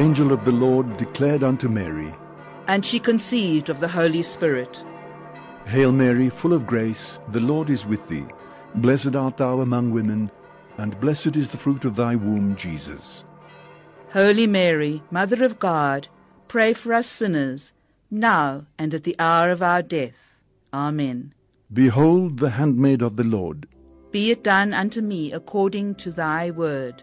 angel of the Lord declared unto Mary, And she conceived of the Holy Spirit. Hail Mary, full of grace, the Lord is with thee. Blessed art thou among women, and blessed is the fruit of thy womb, Jesus. Holy Mary, Mother of God, pray for us sinners, now and at the hour of our death. Amen. Behold the handmaid of the Lord. Be it done unto me according to thy word.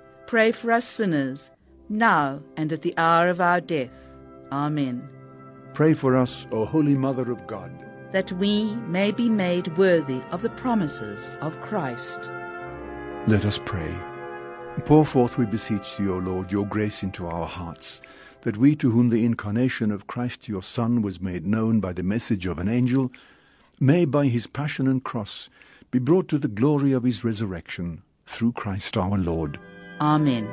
pray for us sinners, now and at the hour of our death. Amen. Pray for us, O Holy Mother of God. That we may be made worthy of the promises of Christ. Let us pray. Pour forth, we beseech thee, O Lord, your grace into our hearts, that we to whom the incarnation of Christ your Son was made known by the message of an angel, may by his passion and cross be brought to the glory of his resurrection, through Christ our Lord. Amen.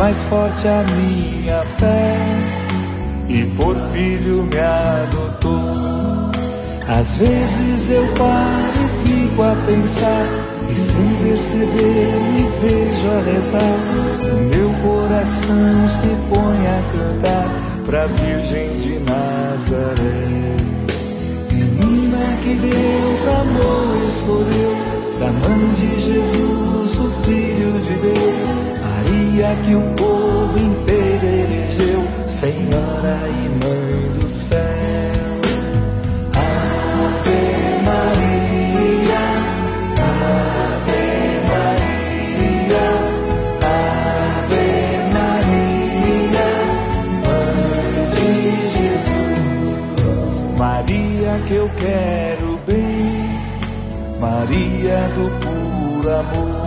Mais forte a minha fé e por filho me adotou. Às vezes eu paro e fico a pensar e sem perceber me vejo a rezar. O meu coração se põe a cantar pra Virgem de Nazaré. Menina que Deus amou, escolheu, da mãe de Jesus, o Filho de Deus, Maria que o povo inteiro elegeu, Senhora e Mãe do céu. Ave Maria, Ave Maria, Ave Maria, Mãe de Jesus. Maria que eu quero bem, Maria do puro amor,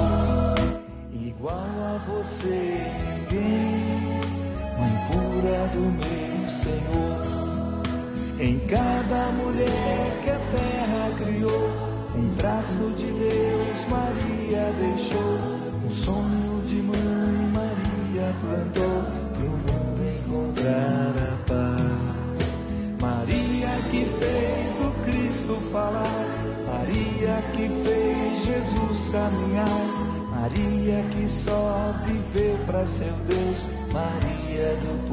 cada mulher que a terra criou, um traço de Deus Maria deixou, um sonho de mãe Maria plantou, pro mundo encontrar a paz. Maria que fez o Cristo falar, Maria que fez Jesus caminhar, Maria que só viveu para seu Deus, Maria do povo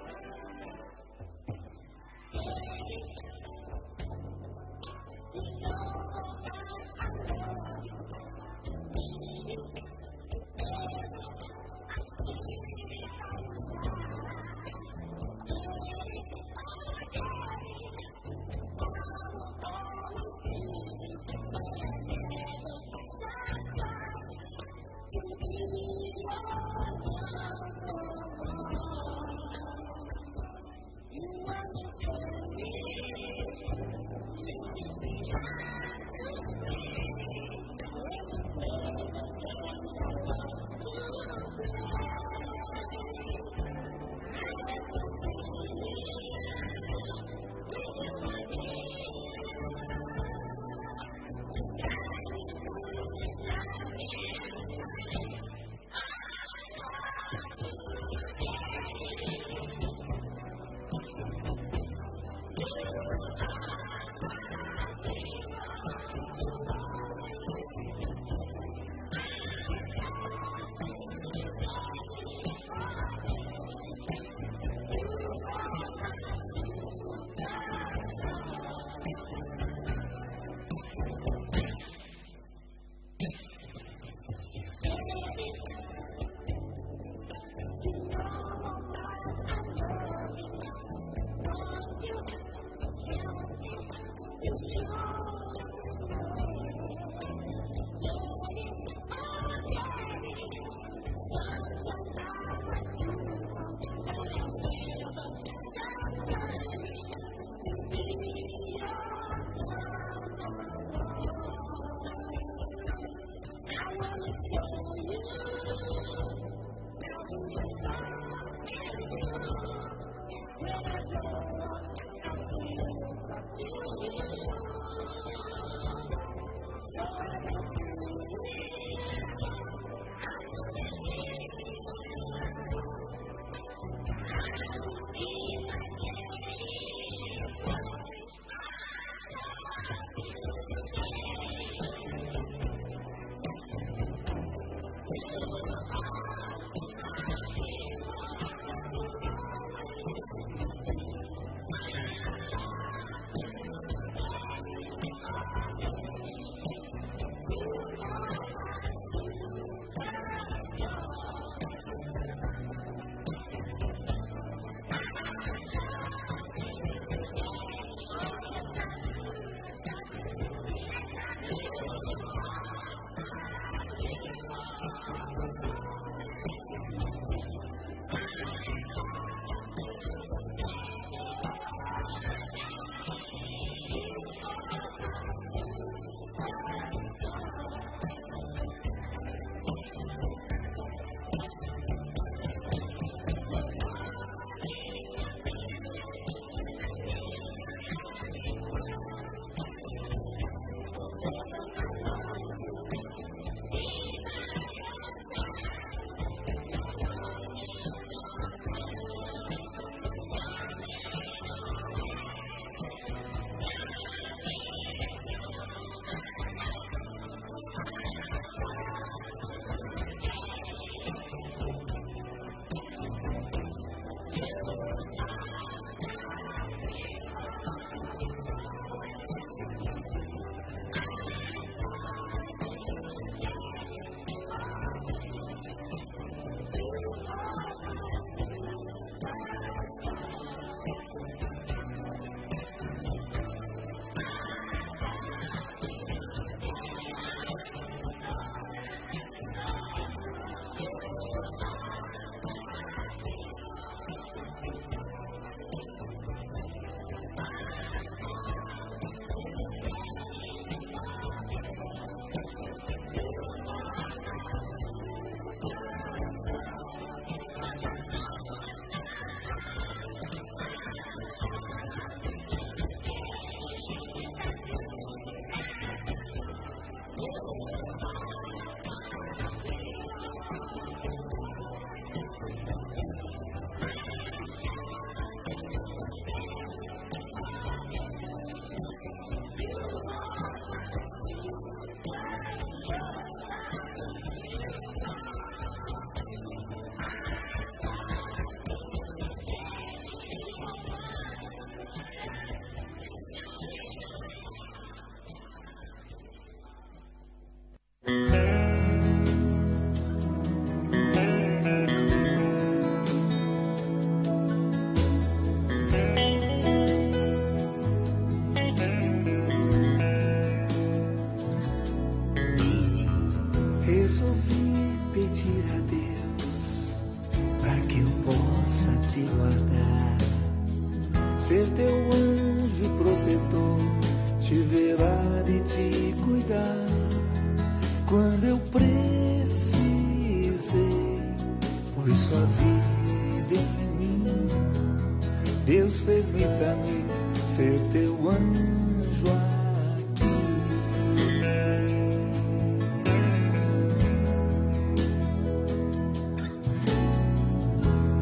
permita-me ser teu anjo aqui.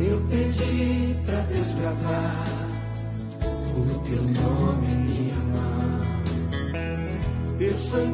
Eu pedi pra Deus gravar o teu nome minha mão. Deus foi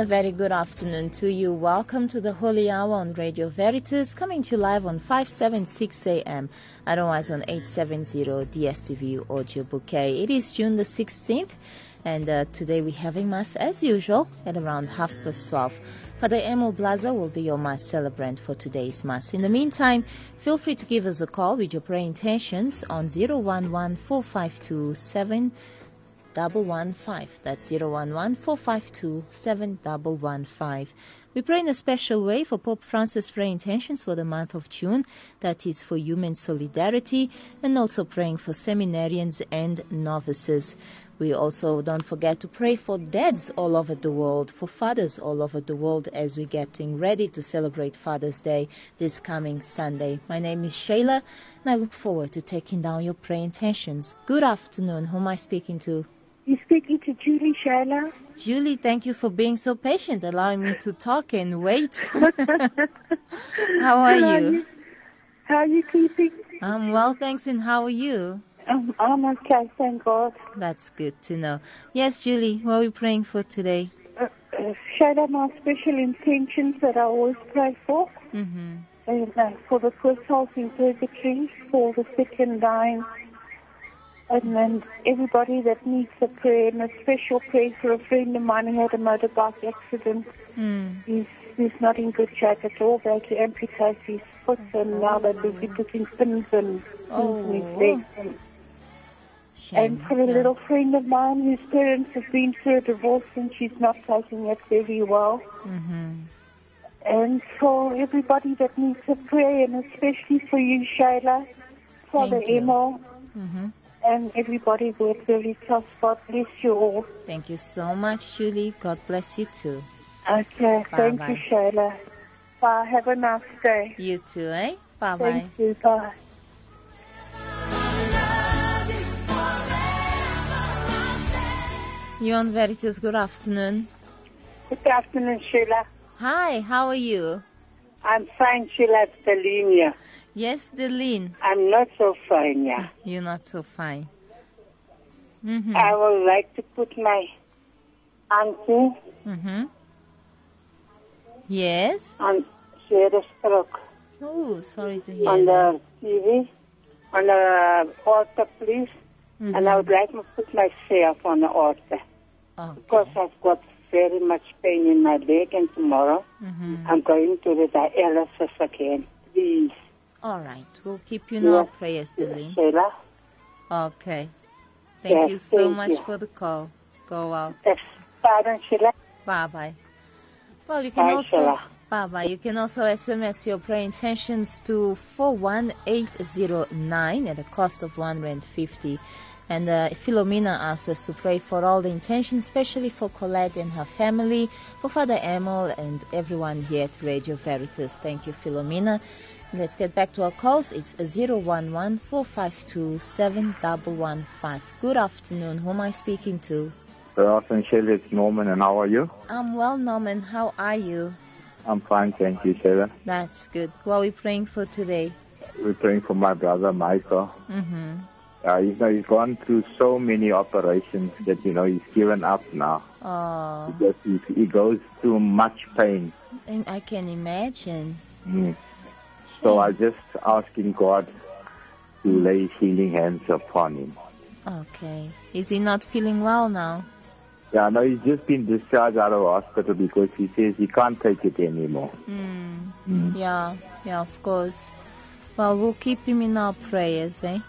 a very good afternoon to you. Welcome to the Holy Hour on Radio Veritas, coming to you live on 576 AM, otherwise on 870 DSTV audio bouquet. It is June the 16th, and uh, today we're having Mass as usual at around half past 12. Father Emil Blaser will be your Mass celebrant for today's Mass. In the meantime, feel free to give us a call with your prayer intentions on 011 452 double one five. That's zero one one four five two seven double one five. We pray in a special way for Pope Francis' prayer intentions for the month of June, that is for human solidarity, and also praying for seminarians and novices. We also don't forget to pray for dads all over the world, for fathers all over the world as we're getting ready to celebrate Father's Day this coming Sunday. My name is Shayla, and I look forward to taking down your prayer intentions. Good afternoon. Who am I speaking to? You're speaking to Julie Shayla. Julie, thank you for being so patient, allowing me to talk and wait. how are you? How are you keeping? I'm well, thanks, and how are you? Um, I'm okay, thank God. That's good to know. Yes, Julie, what are we praying for today? Uh, uh, Shayla, my special intentions that I always pray for. Mm-hmm. And, uh, for the first house in purgatory, for the sick and dying, and then everybody that needs a prayer, and a special prayer for a friend of mine who had a motorbike accident. Mm. He's, he's not in good shape at all. They had to amputate his foot, and now they're busy putting pins and things in his legs. And, and for a little friend of mine whose parents have been through a divorce and she's not taking it very well. Mm-hmm. And for everybody that needs a prayer, and especially for you, Shayla, Father. Emil, Mm-hmm. And everybody who at Veritas. God bless you all. Thank you so much, Julie. God bless you too. Okay, thank Bye-bye. you, Shayla. Bye. Have a nice day. You too, eh? Bye bye. Thank you. Bye. You on Veritas, good afternoon. Good afternoon, Sheila. Hi, how are you? I'm fine, Sheila. It's. Yes, Delene. I'm not so fine, yeah. You're not so fine. Mm-hmm. I would like to put my auntie Mm-hmm. Yes? on, she had a stroke Oh, sorry to hear on that. the TV, on the altar, please. And I would like to put myself on the altar Oh, because I've got very much pain in my leg and tomorrow mm-hmm. I'm going to the dialysis again. Please, all right. We'll keep you in our prayers, Delene. Sheila. Okay. Thank Yes, you so thank much you. for the call. Go out. Yes, pardon, Sheila. Bye bye. Well, you can Bye, also Sheila. bye bye. You can also SMS your prayer intentions to four one eight zero nine at a cost of one rand fifty. And uh, Philomena asked us to pray for all the intentions, especially for Colette and her family, for Father Emil and everyone here at Radio Veritas. Thank you, Philomena. Let's get back to our calls. It's 011 452 7115. Good afternoon. Who am I speaking to? Good afternoon, Sheila. It's Norman, and how are you? I'm well, Norman. How are you? I'm fine, thank you, Sheila. That's good. What are we praying for today? We're praying for my brother, Michael. Mm-hmm. Uh, you know, he's gone through so many operations that, you know, he's given up now. Oh, Because he, he goes through much pain. and I can imagine. Mm. So I'm just asking God to lay healing hands upon him. Okay. Is he not feeling well now? Yeah, no, he's just been discharged out of hospital because he says he can't take it anymore. Mm. Mm. Yeah, yeah, of course. Well, we'll keep him in our prayers, eh?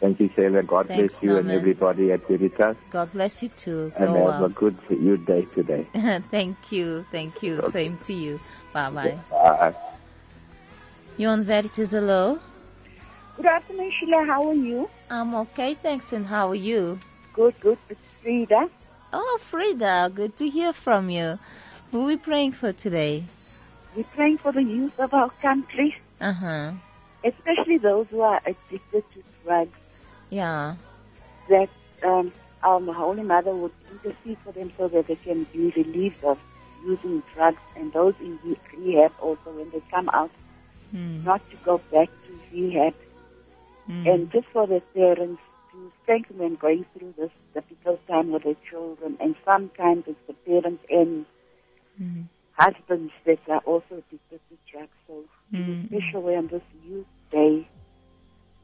Thank you, Sheila. God Thanks, bless you and everybody at Veritas. God bless you too. And Go have a good, good day today. thank you, thank you. Same to you. Bye bye. Bye. You on Veritas Hello? Good afternoon, Sheila. How are you? I'm okay, thanks. And how are you? Good, good. It's Frida. Oh, Frida, good to hear from you. Who are we praying for today? We're praying for the youth of our country, Uh huh. especially those who are addicted to drugs, Yeah. that um, our Holy Mother would intercede for them so that they can be relieved of using drugs and those in rehab also when they come out, Mm. not to go back to rehab. Mm. And just for the parents to strengthen them going through this difficult time with their children. And sometimes it's the parents and Mm. husbands that are also addicted to drugs. So Mm. a special way on this youth day,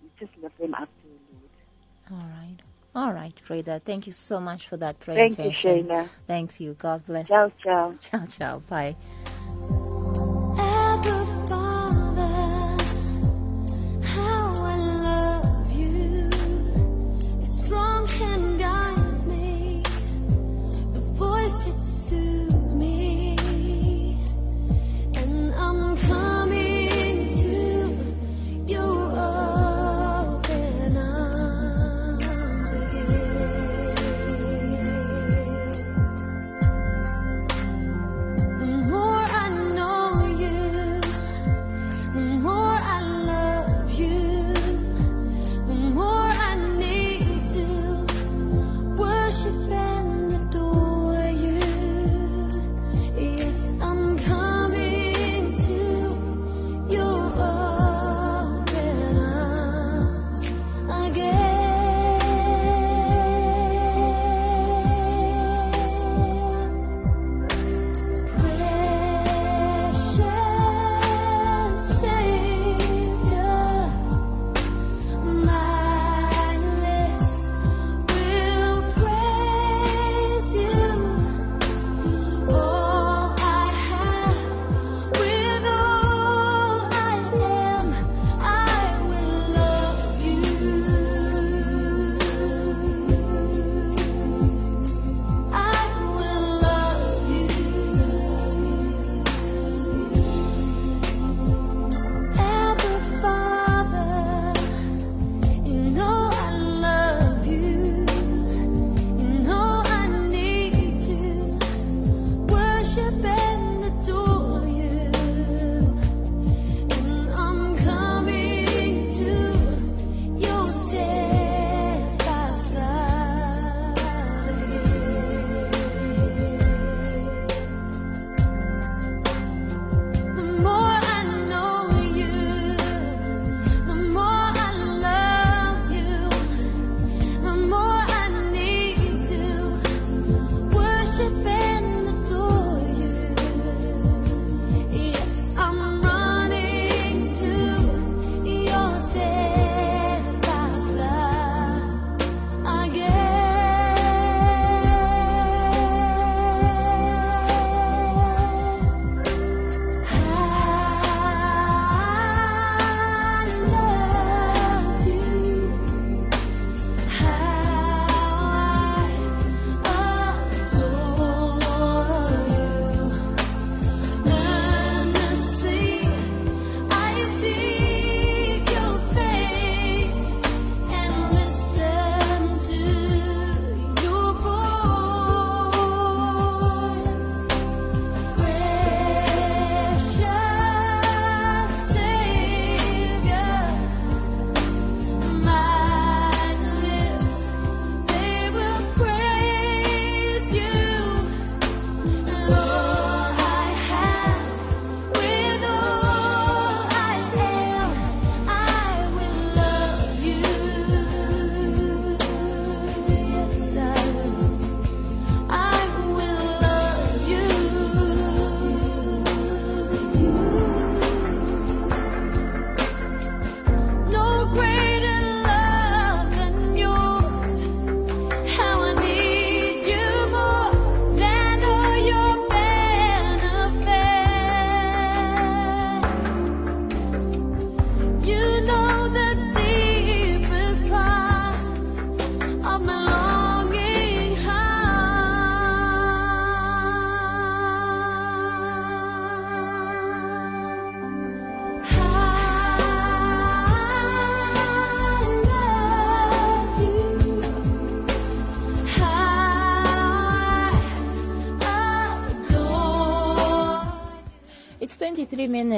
we just lift them up to the Lord. All right. All right, Frida. Thank you so much for that prayer. Thank you, intention. Thanks you. God bless. Ciao, ciao. Ciao, ciao. Bye.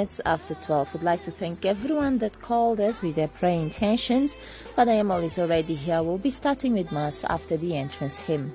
Minutes after 12. Would like to thank everyone that called us with their prayer intentions. Father Emil is already here. We'll be starting with Mass after the entrance hymn.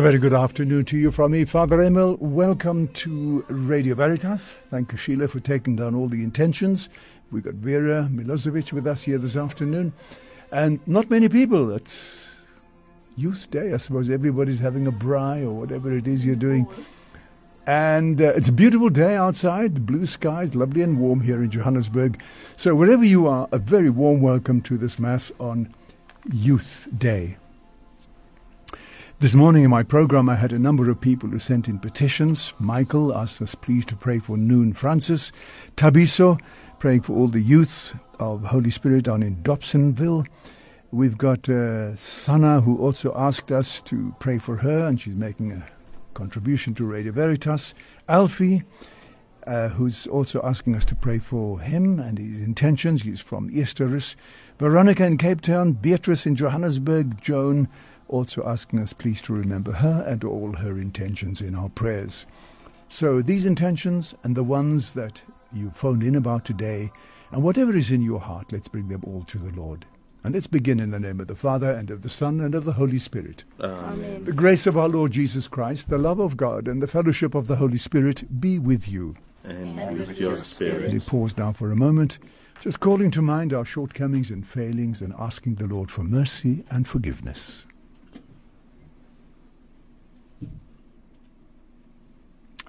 A very good afternoon to you from me, Father Emil. Welcome to Radio Veritas. Thank you, Sheila, for taking down all the intentions. We've got Vera Milosevic with us here this afternoon. And not many people. It's Youth Day. I suppose everybody's having a braai or whatever it is you're doing. And uh, it's a beautiful day outside, blue skies, lovely and warm here in Johannesburg. So, wherever you are, a very warm welcome to this Mass on Youth Day. This morning in my program, I had a number of people who sent in petitions. Michael asked us please to pray for Noon Francis. Thabiso, praying for all the youth of Holy Spirit down in Dobsonville. We've got uh, Sana, who also asked us to pray for her, and she's making a contribution to Radio Veritas. Alfie, uh, who's also asking us to pray for him and his intentions. He's from Eersterust. Veronica in Cape Town, Beatrice in Johannesburg, Joan also asking us please to remember her and all her intentions in our prayers. So these intentions and the ones that you phoned in about today, and whatever is in your heart, let's bring them all to the Lord. And let's begin in the name of the Father, and of the Son, and of the Holy Spirit. Amen. The grace of our Lord Jesus Christ, the love of God, and the fellowship of the Holy Spirit be with you. And with your Let me spirit. pause now for a moment. Just calling to mind our shortcomings and failings and asking the Lord for mercy and forgiveness.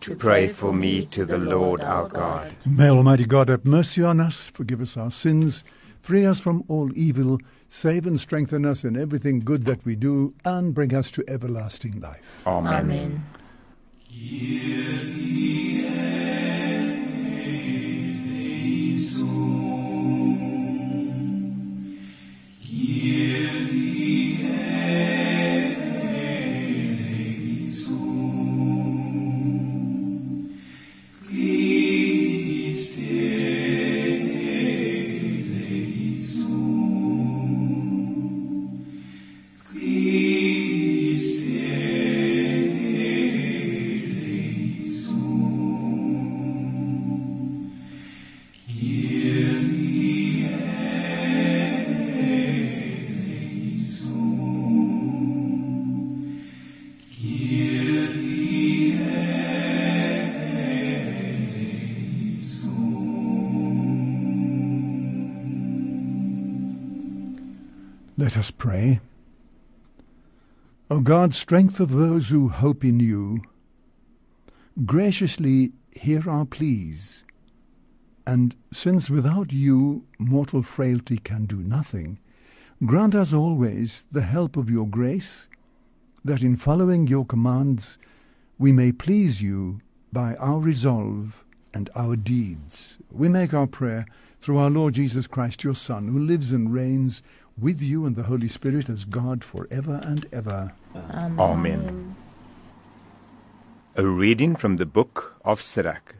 to pray for me to the Lord our God. May Almighty God have mercy on us, forgive us our sins, free us from all evil, save and strengthen us in everything good that we do, and bring us to everlasting life. Amen. Let us pray. O God, strength of those who hope in you, graciously hear our pleas, and since without you mortal frailty can do nothing, grant us always the help of your grace, that in following your commands we may please you by our resolve and our deeds. We make our prayer through our Lord Jesus Christ, your Son, who lives and reigns with you and the Holy Spirit as God for ever and ever. Amen. A reading from the book of Sirach.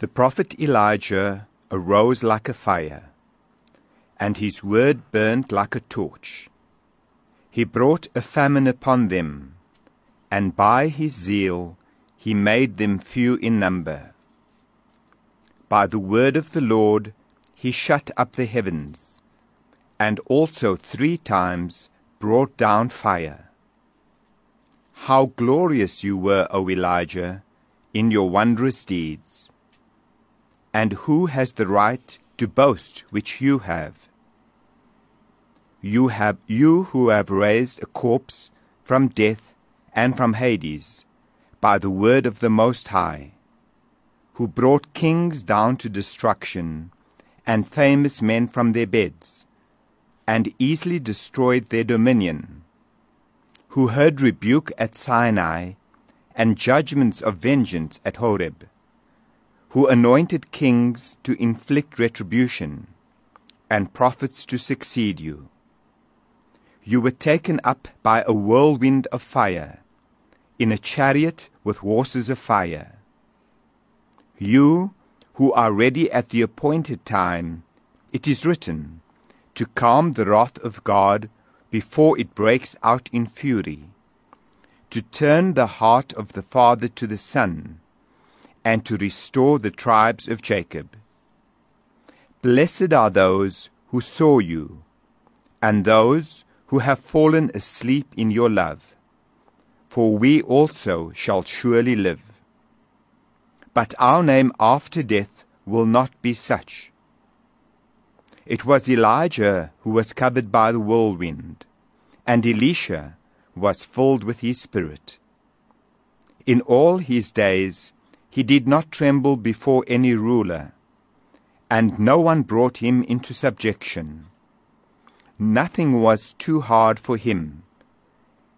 The prophet Elijah arose like a fire, and his word burned like a torch. He brought a famine upon them, and by his zeal he made them few in number. By the word of the Lord he shut up the heavens, and also three times brought down fire. How glorious you were, O Elijah, in your wondrous deeds! And who has the right to boast which you have? You have you who have raised a corpse from death and from Hades by the word of the Most High, who brought kings down to destruction and famous men from their beds, and easily destroyed their dominion, who heard rebuke at Sinai and judgments of vengeance at Horeb, who anointed kings to inflict retribution, and prophets to succeed you. You were taken up by a whirlwind of fire, in a chariot with horses of fire. You who are ready at the appointed time, it is written, to calm the wrath of God before it breaks out in fury, to turn the heart of the father to the son, and to restore the tribes of Jacob. Blessed are those who saw you, and those who have fallen asleep in your love, for we also shall surely live. But our name after death will not be such. It was Elijah who was covered by the whirlwind, and Elisha was filled with his spirit. In all his days he did not tremble before any ruler, and no one brought him into subjection. Nothing was too hard for him,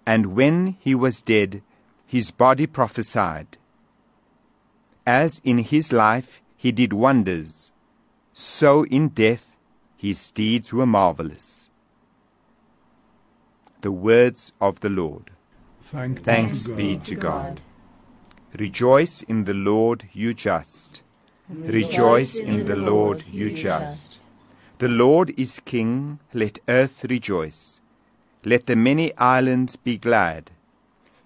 and when he was dead, his body prophesied. As in his life he did wonders, so in death his deeds were marvelous. The words of the Lord. Thank Thanks be to God. Rejoice in the Lord, you just, Rejoice in the Lord, you just. The Lord is King, let earth rejoice. Let the many islands be glad.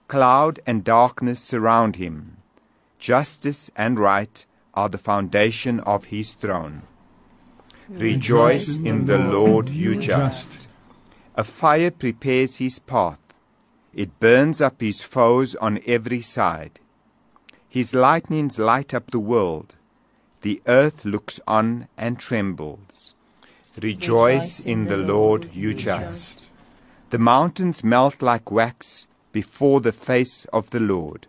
Cloud and darkness surround him. Justice and right are the foundation of his throne. Rejoice in the Lord, you just. A fire prepares his path. It burns up his foes on every side. His lightnings light up the world. The earth looks on and trembles. Rejoice in the Lord, you just. The mountains melt like wax before the face of the Lord,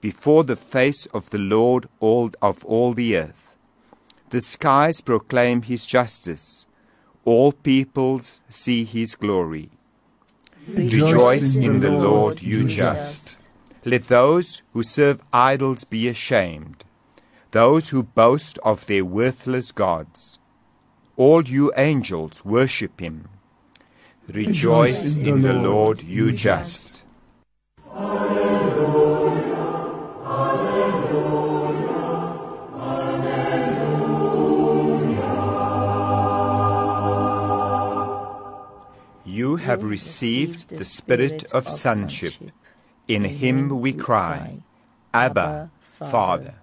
before the face of the Lord all of all the earth. The skies proclaim his justice. All peoples see his glory. Rejoice in the Lord, you just. Let those who serve idols be ashamed, those who boast of their worthless gods. All you angels worship him. Rejoice in the Lord, you just. You have received the spirit of sonship. In him we cry, Abba, Father.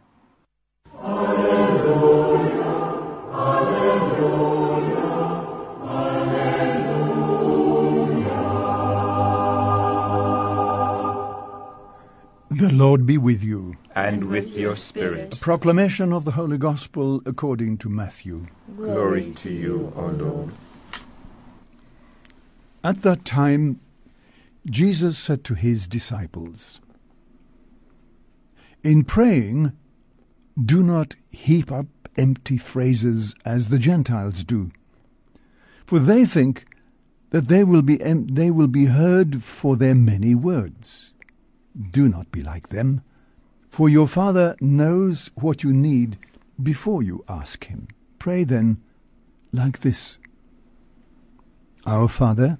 The Lord be with you. And with your spirit. Proclamation of the Holy Gospel according to Matthew. Glory to you, O Lord. At that time, Jesus said to his disciples, In praying, do not heap up empty phrases as the Gentiles do, for they think that they will be, em- they will be heard for their many words. Do not be like them, for your Father knows what you need before you ask Him. Pray then like this Our Father,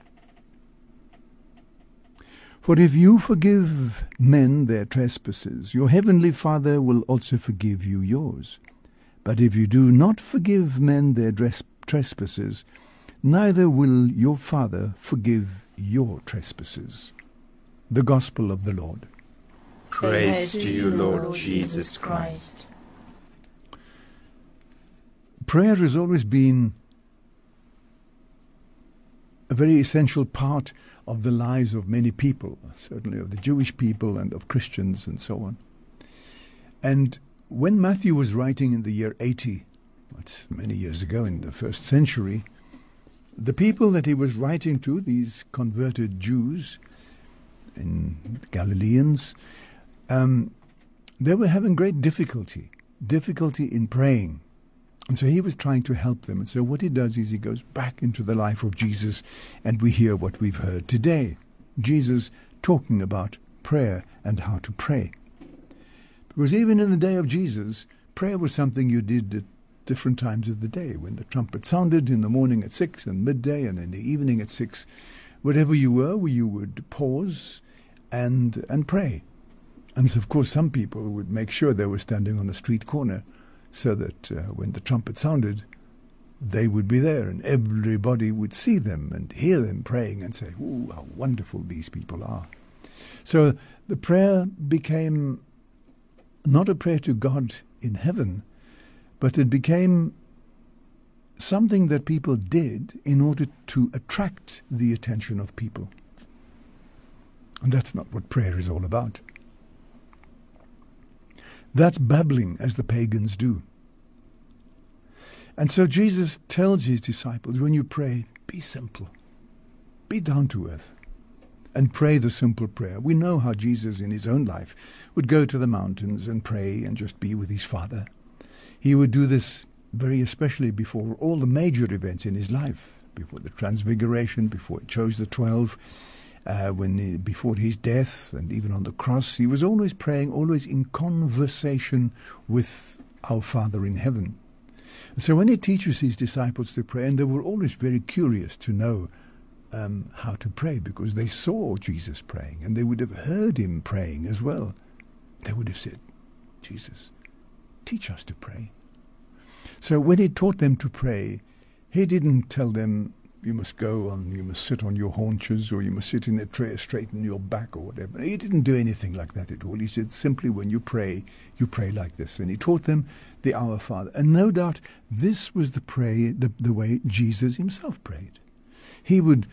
For if you forgive men their trespasses, your heavenly Father will also forgive you yours. But if you do not forgive men their trespasses, neither will your Father forgive your trespasses. The Gospel of the Lord. Praise to you, Lord Jesus Christ. Prayer has always been a very essential part of the lives of many people, certainly of the Jewish people and of Christians and so on. And when Matthew was writing in the year 80, that's many years ago in the first century, the people that he was writing to, these converted Jews and Galileans, um, they were having great difficulty, difficulty in praying. And so he was trying to help them. And so what he does is he goes back into the life of Jesus, and we hear what we've heard today Jesus talking about prayer and how to pray. Because even in the day of Jesus, prayer was something you did at different times of the day. When the trumpet sounded in the morning at six, and midday, and in the evening at six, wherever you were, you would pause and and pray. And so, of course, some people would make sure they were standing on the street corner so that uh, when the trumpet sounded, they would be there and everybody would see them and hear them praying and say, Ooh, how wonderful these people are. So the prayer became not a prayer to God in heaven, but it became something that people did in order to attract the attention of people. And that's not what prayer is all about. That's babbling, as the pagans do. And so Jesus tells his disciples when you pray, be simple, be down to earth, and pray the simple prayer. We know how Jesus in his own life would go to the mountains and pray and just be with his Father. He would do this very especially before all the major events in his life, before the Transfiguration, before he chose the twelve, uh, when he, before his death, and even on the cross, he was always praying, always in conversation with our Father in heaven. So when he teaches his disciples to pray, and they were always very curious to know um, how to pray because they saw Jesus praying and they would have heard him praying as well. They would have said, Jesus, teach us to pray. So when he taught them to pray, he didn't tell them, you must go on, you must sit on your haunches or you must sit in a tray, straighten your back or whatever. He didn't do anything like that at all. He said simply, when you pray, you pray like this. And he taught them the Our Father. And no doubt this was the pray, the, the way Jesus himself prayed. He would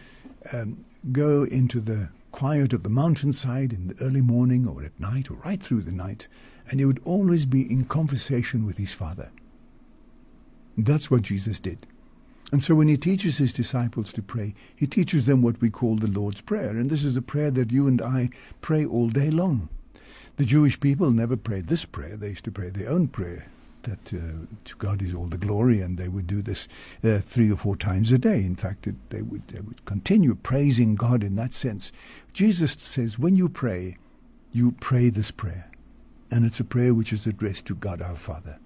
um, go into the quiet of the mountainside in the early morning or at night or right through the night, and he would always be in conversation with his Father. That's what Jesus did. And so when he teaches his disciples to pray, he teaches them what we call the Lord's Prayer. And this is a prayer that you and I pray all day long. The Jewish people never prayed this prayer. They used to pray their own prayer, that uh, to God is all the glory, and they would do this uh, three or four times a day. In fact, it, they, would, they would continue praising God in that sense. Jesus says, when you pray, you pray this prayer. And it's a prayer which is addressed to God our Father.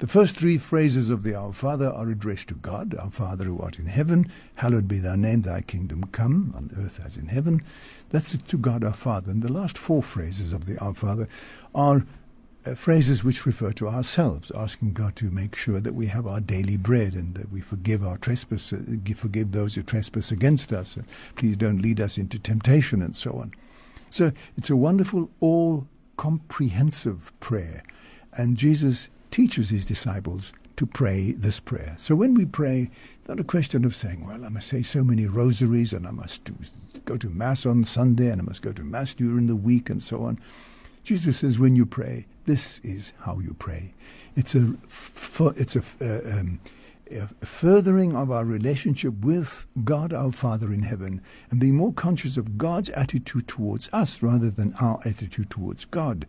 The first three phrases of the Our Father are addressed to God, Our Father who art in heaven, hallowed be thy name, thy kingdom come, on earth as in heaven. That's to God our Father. And the last four phrases of the Our Father are uh, phrases which refer to ourselves, asking God to make sure that we have our daily bread and that we forgive our trespasses, forgive those who trespass against us. And please don't lead us into temptation and so on. So it's a wonderful, all comprehensive prayer. And Jesus teaches his disciples to pray this prayer. So when we pray, not a question of saying, well, I must say so many rosaries and I must do, go to Mass on Sunday and I must go to Mass during the week and so on. Jesus says, when you pray, this is how you pray. It's a, it's a, uh, um, a furthering of our relationship with God our Father in heaven and being more conscious of God's attitude towards us rather than our attitude towards God.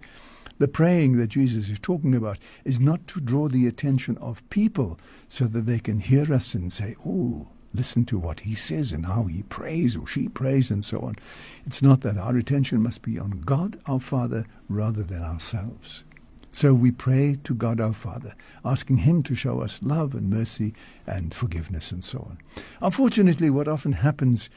The praying that Jesus is talking about is not to draw the attention of people so that they can hear us and say, oh, listen to what he says and how he prays or she prays and so on. It's not that our attention must be on God our Father rather than ourselves. So we pray to God our Father, asking Him to show us love and mercy and forgiveness and so on. Unfortunately, what often happens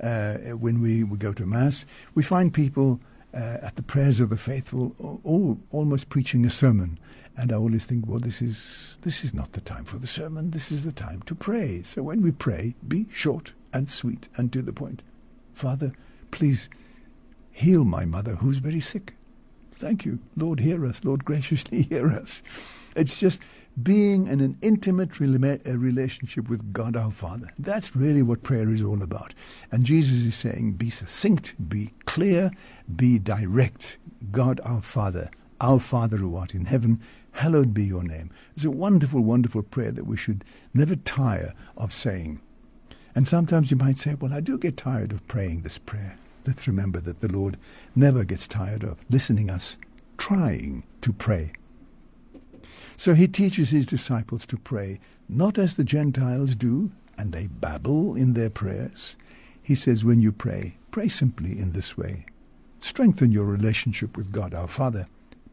uh, when we, we go to Mass, we find people uh, at the prayers of the faithful all, almost preaching a sermon. And I always think, well, this is this is not the time for the sermon. This is the time to pray. So when we pray, be short and sweet and to the point. Father, please heal my mother who's very sick. Thank you. Lord, hear us. Lord, graciously hear us. It's just being in an intimate uh, relationship with God our Father. That's really what prayer is all about. And Jesus is saying, be succinct, be clear, be direct. God our Father, our Father who art in heaven, hallowed be your name. It's a wonderful, wonderful prayer that we should never tire of saying. And sometimes you might say, well, I do get tired of praying this prayer. Let's remember that the Lord never gets tired of listening us trying to pray. So he teaches his disciples to pray not as the Gentiles do, and they babble in their prayers. He says, when you pray, pray simply in this way. Strengthen your relationship with God our Father.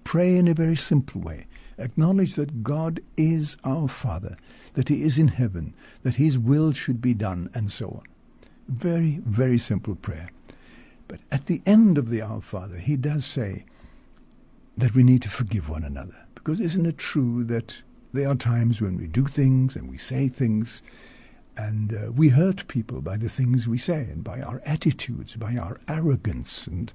Pray in a very simple way. Acknowledge that God is our Father, that He is in heaven, that His will should be done, and so on. Very, very simple prayer. But at the end of the Our Father, He does say that we need to forgive one another. Because isn't it true that there are times when we do things and we say things and uh, we hurt people by the things we say and by our attitudes, by our arrogance and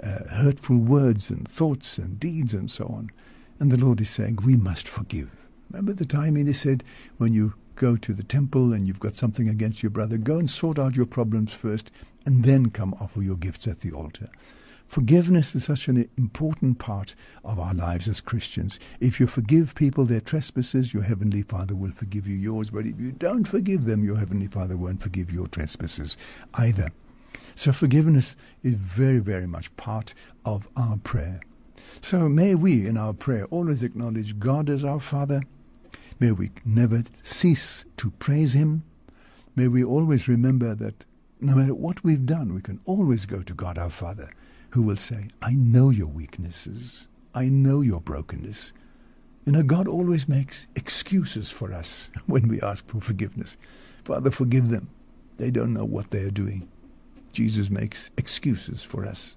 uh, hurtful words and thoughts and deeds and so on. And the Lord is saying, we must forgive. Remember the time He said, when you go to the temple and you've got something against your brother, go and sort out your problems first and then come offer your gifts at the altar. Forgiveness is such an important part of our lives as Christians. If you forgive people their trespasses, your Heavenly Father will forgive you yours. But if you don't forgive them, your Heavenly Father won't forgive your trespasses either. So forgiveness is very, very much part of our prayer. So may we, in our prayer, always acknowledge God as our Father. May we never cease to praise Him. May we always remember that no matter what we've done, we can always go to God our Father, who will say, I know your weaknesses. I know your brokenness. You know, God always makes excuses for us when we ask for forgiveness. Father, forgive them. They don't know what they are doing. Jesus makes excuses for us.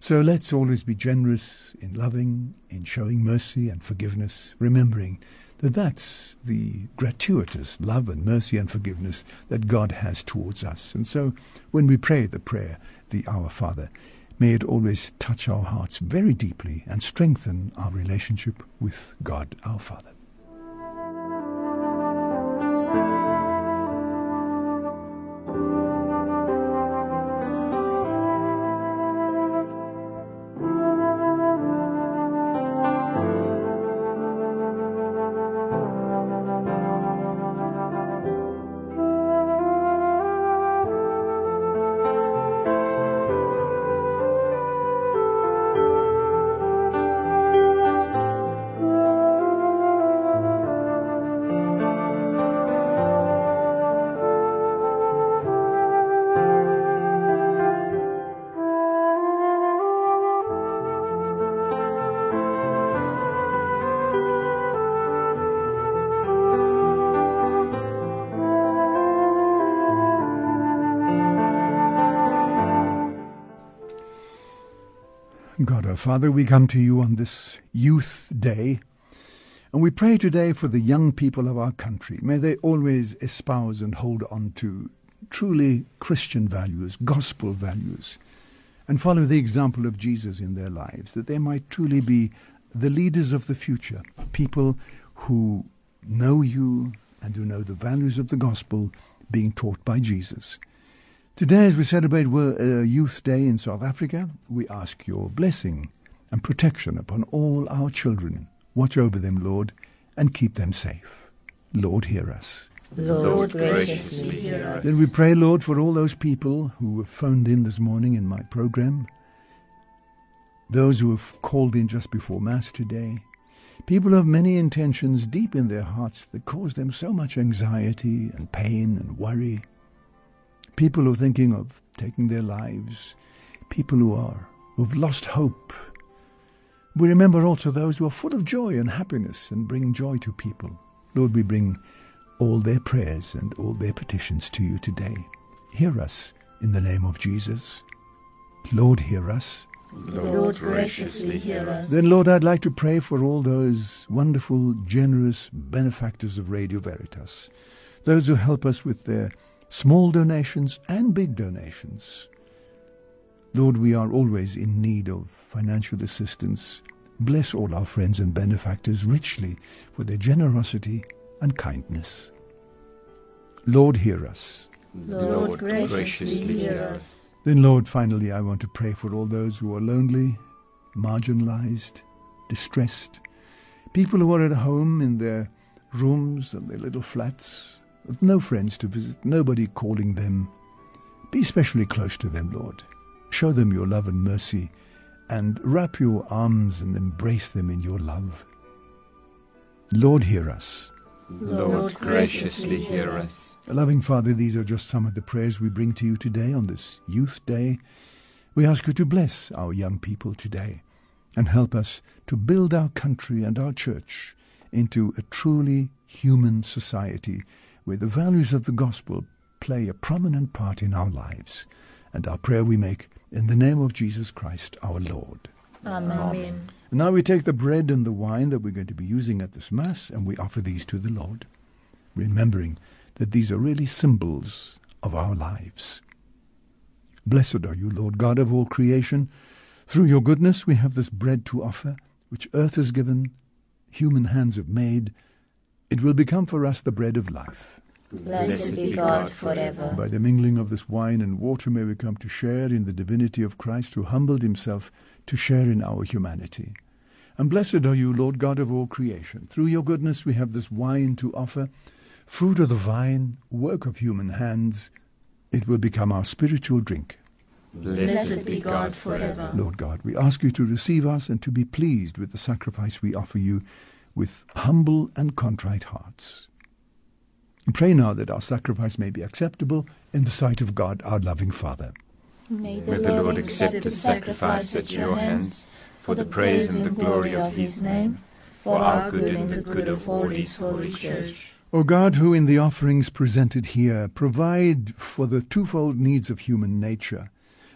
So let's always be generous in loving, in showing mercy and forgiveness, remembering that that's the gratuitous love and mercy and forgiveness that God has towards us. And so when we pray the prayer, the Our Father, may it always touch our hearts very deeply and strengthen our relationship with God our Father. Father, we come to you on this Youth Day, and we pray today for the young people of our country. May they always espouse and hold on to truly Christian values, gospel values, and follow the example of Jesus in their lives, that they might truly be the leaders of the future, people who know you and who know the values of the gospel being taught by Jesus. Today, as we celebrate Wo- uh, Youth Day in South Africa, we ask your blessing and protection upon all our children. Watch over them, Lord, and keep them safe. Lord, hear us. Lord, graciously hear us. Then we pray, Lord, for all those people who have phoned in this morning in my program, those who have called in just before Mass today, people who have many intentions deep in their hearts that cause them so much anxiety and pain and worry, people who are thinking of taking their lives, people who are who've lost hope. We remember also those who are full of joy and happiness and bring joy to people. Lord, we bring all their prayers and all their petitions to you today. Hear us in the name of Jesus. Lord, hear us. Lord, graciously hear us. Then, Lord, I'd like to pray for all those wonderful, generous benefactors of Radio Veritas, those who help us with their small donations and big donations. Lord, we are always in need of financial assistance. Bless all our friends and benefactors richly for their generosity and kindness. Lord, hear us. Lord, graciously hear us. Then, Lord, finally, I want to pray for all those who are lonely, marginalized, distressed, people who are at home in their rooms and their little flats, with no friends to visit, nobody calling them. Be especially close to them, Lord. Show them your love and mercy, and wrap your arms and embrace them in your love. Lord, hear us. Lord, graciously hear us. Loving Father, these are just some of the prayers we bring to you today on this Youth Day. We ask you to bless our young people today and help us to build our country and our church into a truly human society where the values of the gospel play a prominent part in our lives. And our prayer we make in the name of Jesus Christ our Lord. Amen. And now we take the bread and the wine that we're going to be using at this Mass and we offer these to the Lord, remembering that these are really symbols of our lives. Blessed are you, Lord God of all creation. Through your goodness we have this bread to offer, which earth has given, human hands have made. It will become for us the bread of life. Blessed be God forever. By the mingling of this wine and water may we come to share in the divinity of Christ who humbled himself to share in our humanity. And blessed are you, Lord God of all creation. Through your goodness we have this wine to offer, fruit of the vine, work of human hands. It will become our spiritual drink. Blessed be God forever. Lord God, we ask you to receive us and to be pleased with the sacrifice we offer you. With humble and contrite hearts. Pray now that our sacrifice may be acceptable in the sight of God, our loving Father. May May the Lord accept the sacrifice at your hands for the praise and the glory of his name, for our good and the good of all his holy church. O God, who in the offerings presented here provide for the twofold needs of human nature,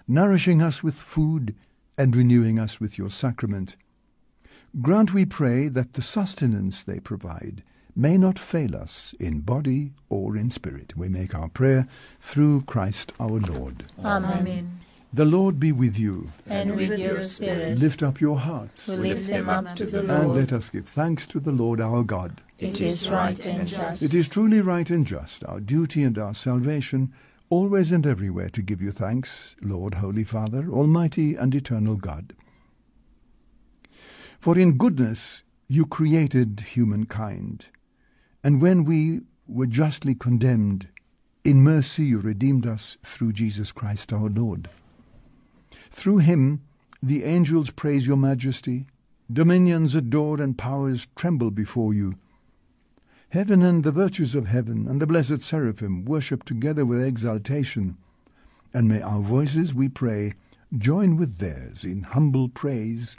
nourishing us with food and renewing us with your sacrament, grant, we pray, that the sustenance they provide may not fail us in body or in spirit. We make our prayer through Christ our Lord. Amen. The Lord be with you. And with your spirit, Lift up your hearts. we lift them up to the Lord. And let us give thanks to the Lord our God. It is right and just. It is truly right and just, our duty and our salvation, always and everywhere to give you thanks, Lord, Holy Father, Almighty and eternal God. For in goodness you created humankind, and when we were justly condemned, in mercy you redeemed us through Jesus Christ our Lord. Through him the angels praise your majesty, dominions adore and powers tremble before you. Heaven and the virtues of heaven and the blessed seraphim worship together with exaltation, and may our voices, we pray, join with theirs in humble praise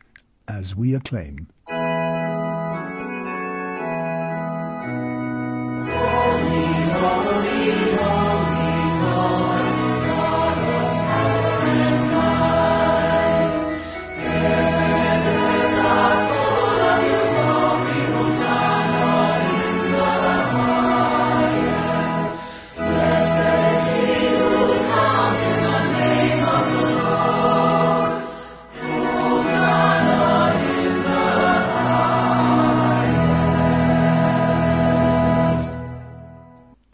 as we acclaim.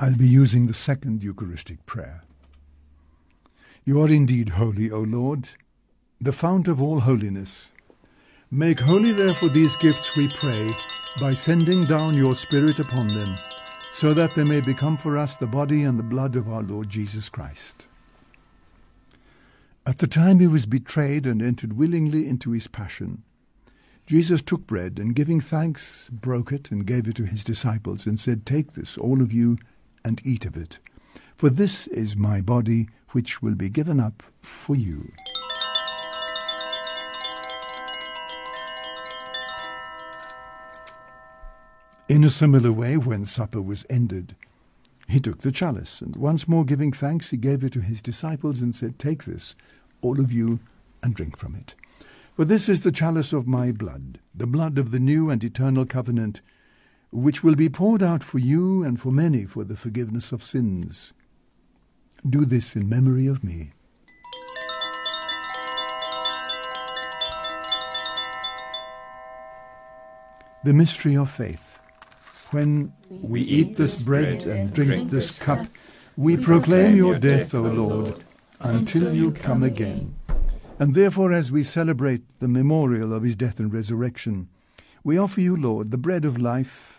I'll be using the second Eucharistic prayer. You are indeed holy, O Lord, the fount of all holiness. Make holy, therefore, these gifts, we pray, by sending down your Spirit upon them, so that they may become for us the body and the blood of our Lord Jesus Christ. At the time he was betrayed and entered willingly into his passion, Jesus took bread and, giving thanks, broke it and gave it to his disciples, and said, Take this, all of you, and eat of it. For this is my body, which will be given up for you. In a similar way, when supper was ended, he took the chalice, and once more giving thanks, he gave it to his disciples and said, Take this, all of you, and drink from it. For this is the chalice of my blood, the blood of the new and eternal covenant, which will be poured out for you and for many for the forgiveness of sins. Do this in memory of me. The mystery of faith. When we eat this bread and drink this cup, we proclaim your death, O Lord, until you come again. And therefore, as we celebrate the memorial of his death and resurrection, we offer you, Lord, the bread of life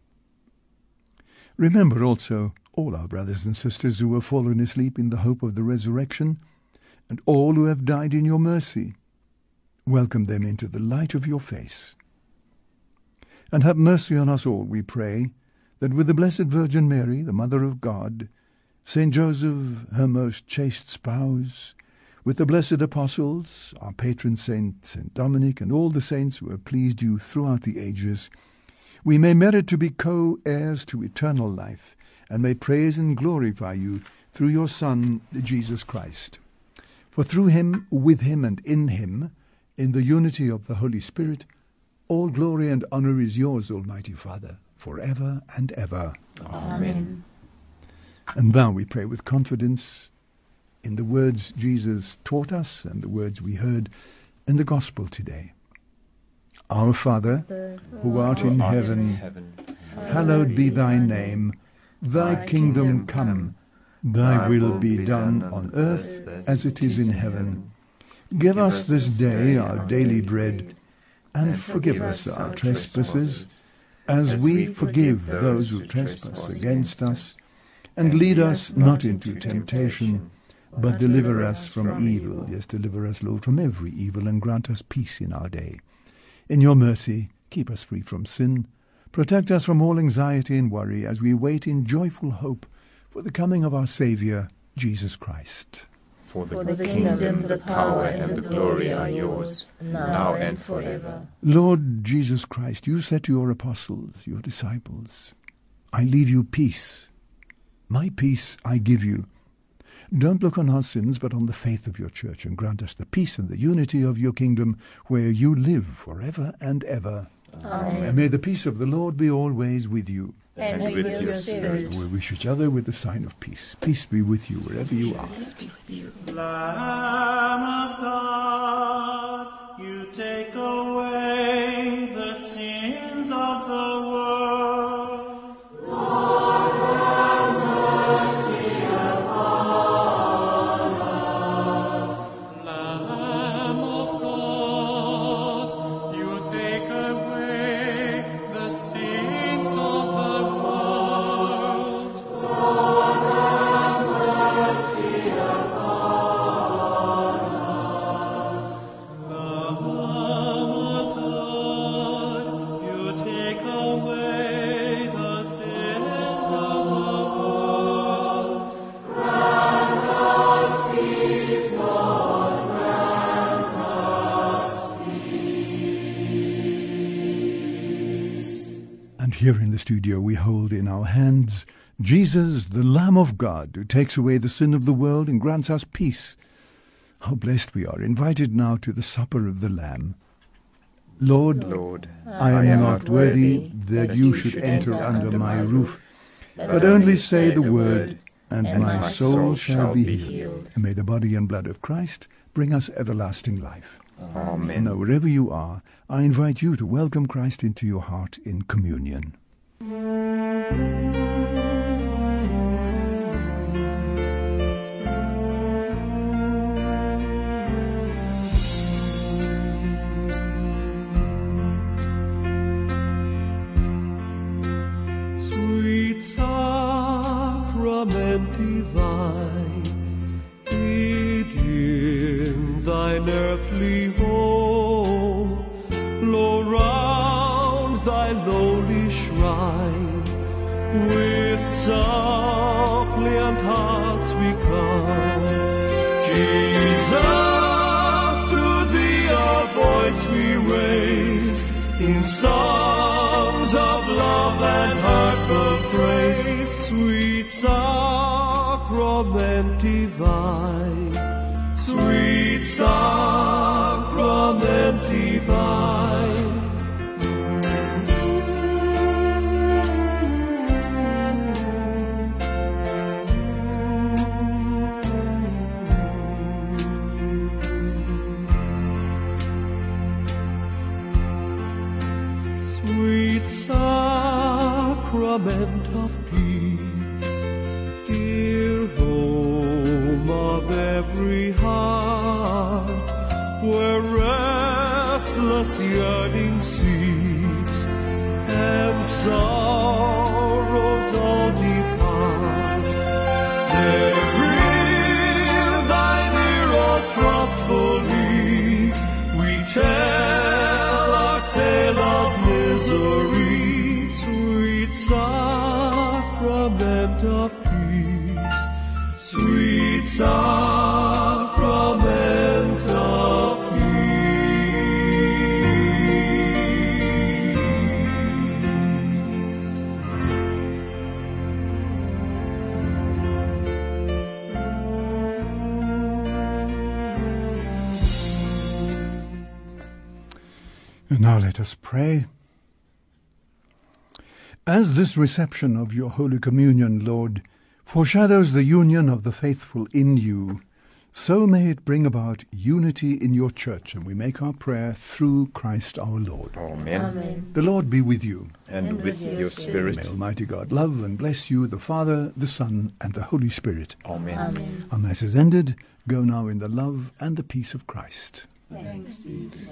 Remember also all our brothers and sisters who have fallen asleep in the hope of the resurrection, and all who have died in your mercy. Welcome them into the light of your face. And have mercy on us all, we pray, that with the Blessed Virgin Mary, the Mother of God, Saint Joseph, her most chaste spouse, with the blessed apostles, our patron saint Saint Dominic, and all the saints who have pleased you throughout the ages, we may merit to be co heirs to eternal life, and may praise and glorify you through your Son, Jesus Christ. For through him, with him, and in him, in the unity of the Holy Spirit, all glory and honor is yours, Almighty Father, for ever and ever. Amen. And now we pray with confidence in the words Jesus taught us and the words we heard in the Gospel today. Our Father, who art in heaven, hallowed be thy name. Thy kingdom come, thy will be done on earth as it is in heaven. Give us this day our daily bread, and forgive us our trespasses, as we forgive those who trespass against us. And lead us not into temptation, but deliver us from evil. Yes, deliver us, Lord, from every evil, and grant us peace in our day. In your mercy, keep us free from sin. Protect us from all anxiety and worry as we wait in joyful hope for the coming of our Saviour, Jesus Christ. For the, For the kingdom, the power, and the glory are yours, now and forever. Lord Jesus Christ, you said to your apostles, your disciples, I leave you peace. My peace I give you. Don't look on our sins, but on the faith of your church, and grant us the peace and the unity of your kingdom, where you live forever and ever. Amen. And may the peace of the Lord be always with you. And with your spirit. We wish each other with the sign of peace. Peace be with you wherever you are. Peace be with you. Lamb of God, you take away the sins of the world. Here in the studio we hold in our hands Jesus, the Lamb of God, who takes away the sin of the world and grants us peace. How blessed we are, invited now to the supper of the Lamb. Lord, Lord, I am not worthy that you should enter under my roof, but only say the word, and my soul shall be healed. And may the body and blood of Christ bring us everlasting life. Amen. Now, wherever you are, I invite you to welcome Christ into your heart in communion. In songs of love and heartfelt praise. Sweet sacrament divine, sweet sacrament now let us pray. As this reception of your Holy Communion, Lord, foreshadows the union of the faithful in you, So may it bring about unity in your church, and we make our prayer through Christ our Lord. Amen. The Lord be with you. And, with your spirit. May Almighty God love and bless you, the Father, the Son, and the Holy Spirit. Amen. Our Mass is ended. Go now in the love and the peace of Christ.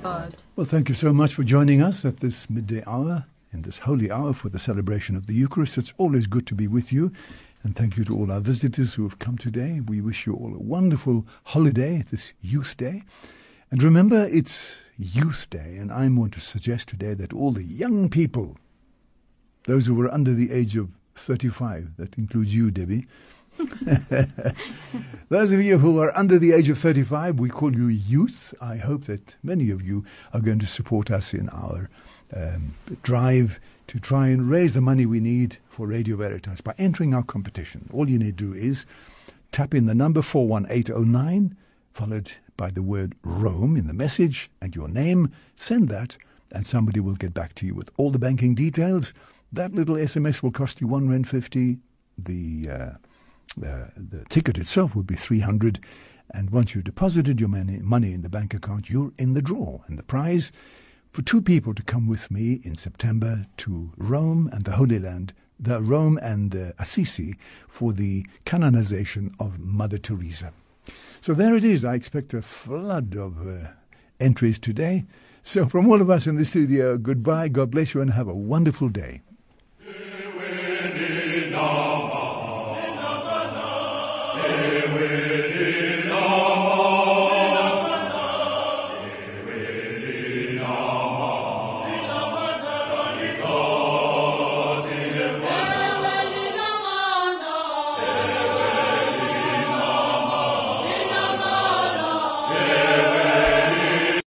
God. Well, thank you so much for joining us at this midday hour, in this holy hour for the celebration of the Eucharist. It's always good to be with you. And thank you to all our visitors who have come today. We wish you all a wonderful holiday, this Youth Day. And remember, it's Youth Day, and I want to suggest today that all the young people, those who are under the age of 35, that includes you, Debbie, those of you who are under the age of 35, we call you youth. I hope that many of you are going to support us in our um, drive to try and raise the money we need for Radio Veritas by entering our competition. All you need to do is tap in the number 41809, followed by the word Rome in the message and your name. Send that, and somebody will get back to you with all the banking details. That little SMS will cost you one rand fifty. The uh, uh, the ticket itself would be 300 and once you've deposited your money, money in the bank account you're in the draw. And the prize for two people to come with me in September to Rome and the Holy Land the Rome and uh, Assisi for the canonization of Mother Teresa. So there it is. I expect a flood of uh, entries today. So from all of us in the studio goodbye God bless you and have a wonderful day